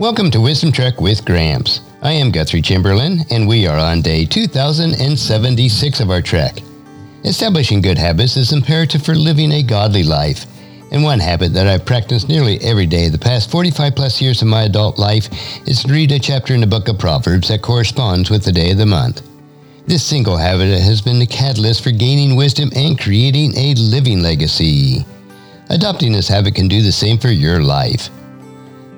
Welcome to Wisdom Trek with Gramps. I am Guthrie Chamberlain, and we are on day 2076 of our trek. Establishing good habits is imperative for living a godly life. And one habit that I've practiced nearly every day the past 45 plus years of my adult life is to read a chapter in the book of Proverbs that corresponds with the day of the month. This single habit has been the catalyst for gaining wisdom and creating a living legacy. Adopting this habit can do the same for your life.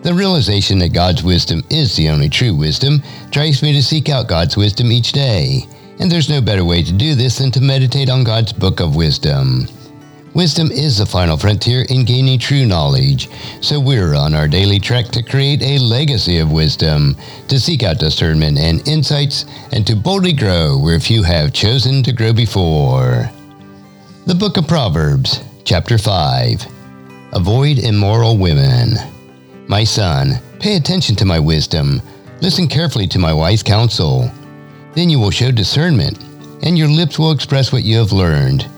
The realization that God's wisdom is the only true wisdom drives me to seek out God's wisdom each day. And there's no better way to do this than to meditate on God's book of wisdom. Wisdom is the final frontier in gaining true knowledge, so we're on our daily trek to create a legacy of wisdom, to seek out discernment and insights, and to boldly grow where few have chosen to grow before. The Book of Proverbs, Chapter 5 Avoid Immoral Women. My son, pay attention to my wisdom. Listen carefully to my wise counsel. Then you will show discernment, and your lips will express what you have learned.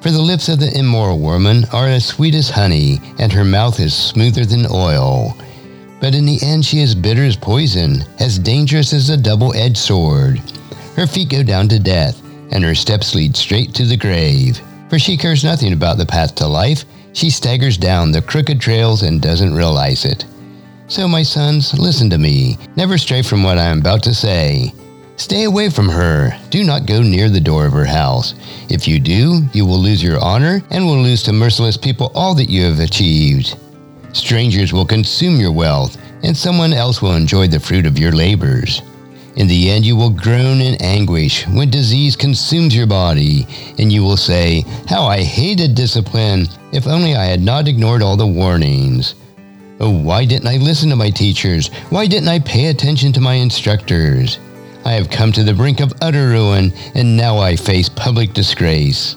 For the lips of the immoral woman are as sweet as honey, and her mouth is smoother than oil. But in the end she is bitter as poison, as dangerous as a double edged sword. Her feet go down to death, and her steps lead straight to the grave. For she cares nothing about the path to life, she staggers down the crooked trails and doesn't realize it. So, my sons, listen to me. Never stray from what I am about to say. Stay away from her. Do not go near the door of her house. If you do, you will lose your honor and will lose to merciless people all that you have achieved. Strangers will consume your wealth, and someone else will enjoy the fruit of your labors. In the end, you will groan in anguish when disease consumes your body, and you will say, How I hated discipline! If only I had not ignored all the warnings. Oh, why didn't I listen to my teachers? Why didn't I pay attention to my instructors? I have come to the brink of utter ruin, and now I face public disgrace.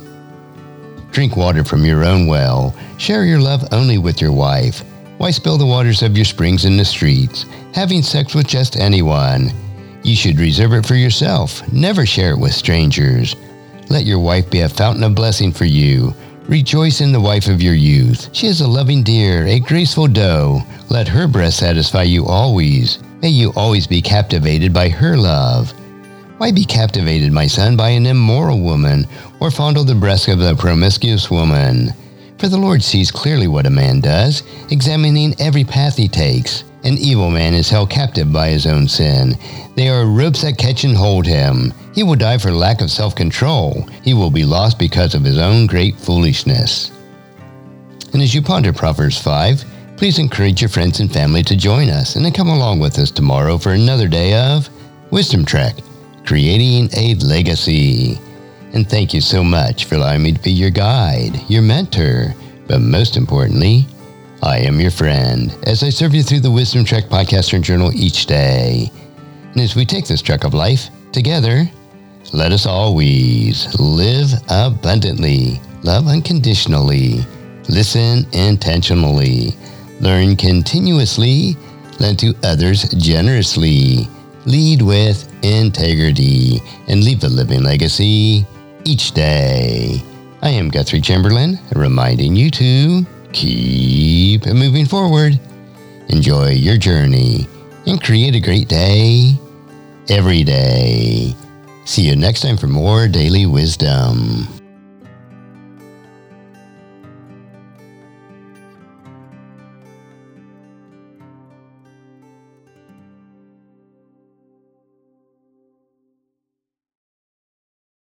Drink water from your own well. Share your love only with your wife. Why spill the waters of your springs in the streets, having sex with just anyone? You should reserve it for yourself. Never share it with strangers. Let your wife be a fountain of blessing for you. Rejoice in the wife of your youth. She is a loving deer, a graceful doe. Let her breast satisfy you always. May you always be captivated by her love. Why be captivated, my son, by an immoral woman, or fondle the breast of a promiscuous woman? For the Lord sees clearly what a man does, examining every path he takes. An evil man is held captive by his own sin. They are ropes that catch and hold him. He will die for lack of self control. He will be lost because of his own great foolishness. And as you ponder Proverbs 5, please encourage your friends and family to join us and then come along with us tomorrow for another day of Wisdom Trek, creating a legacy. And thank you so much for allowing me to be your guide, your mentor, but most importantly, I am your friend as I serve you through the Wisdom Trek podcast and journal each day. And as we take this trek of life together, let us always live abundantly, love unconditionally, listen intentionally, learn continuously, lend to others generously, lead with integrity, and leave a living legacy each day. I am Guthrie Chamberlain, reminding you to keep moving forward, enjoy your journey, and create a great day every day. See you next time for more daily wisdom.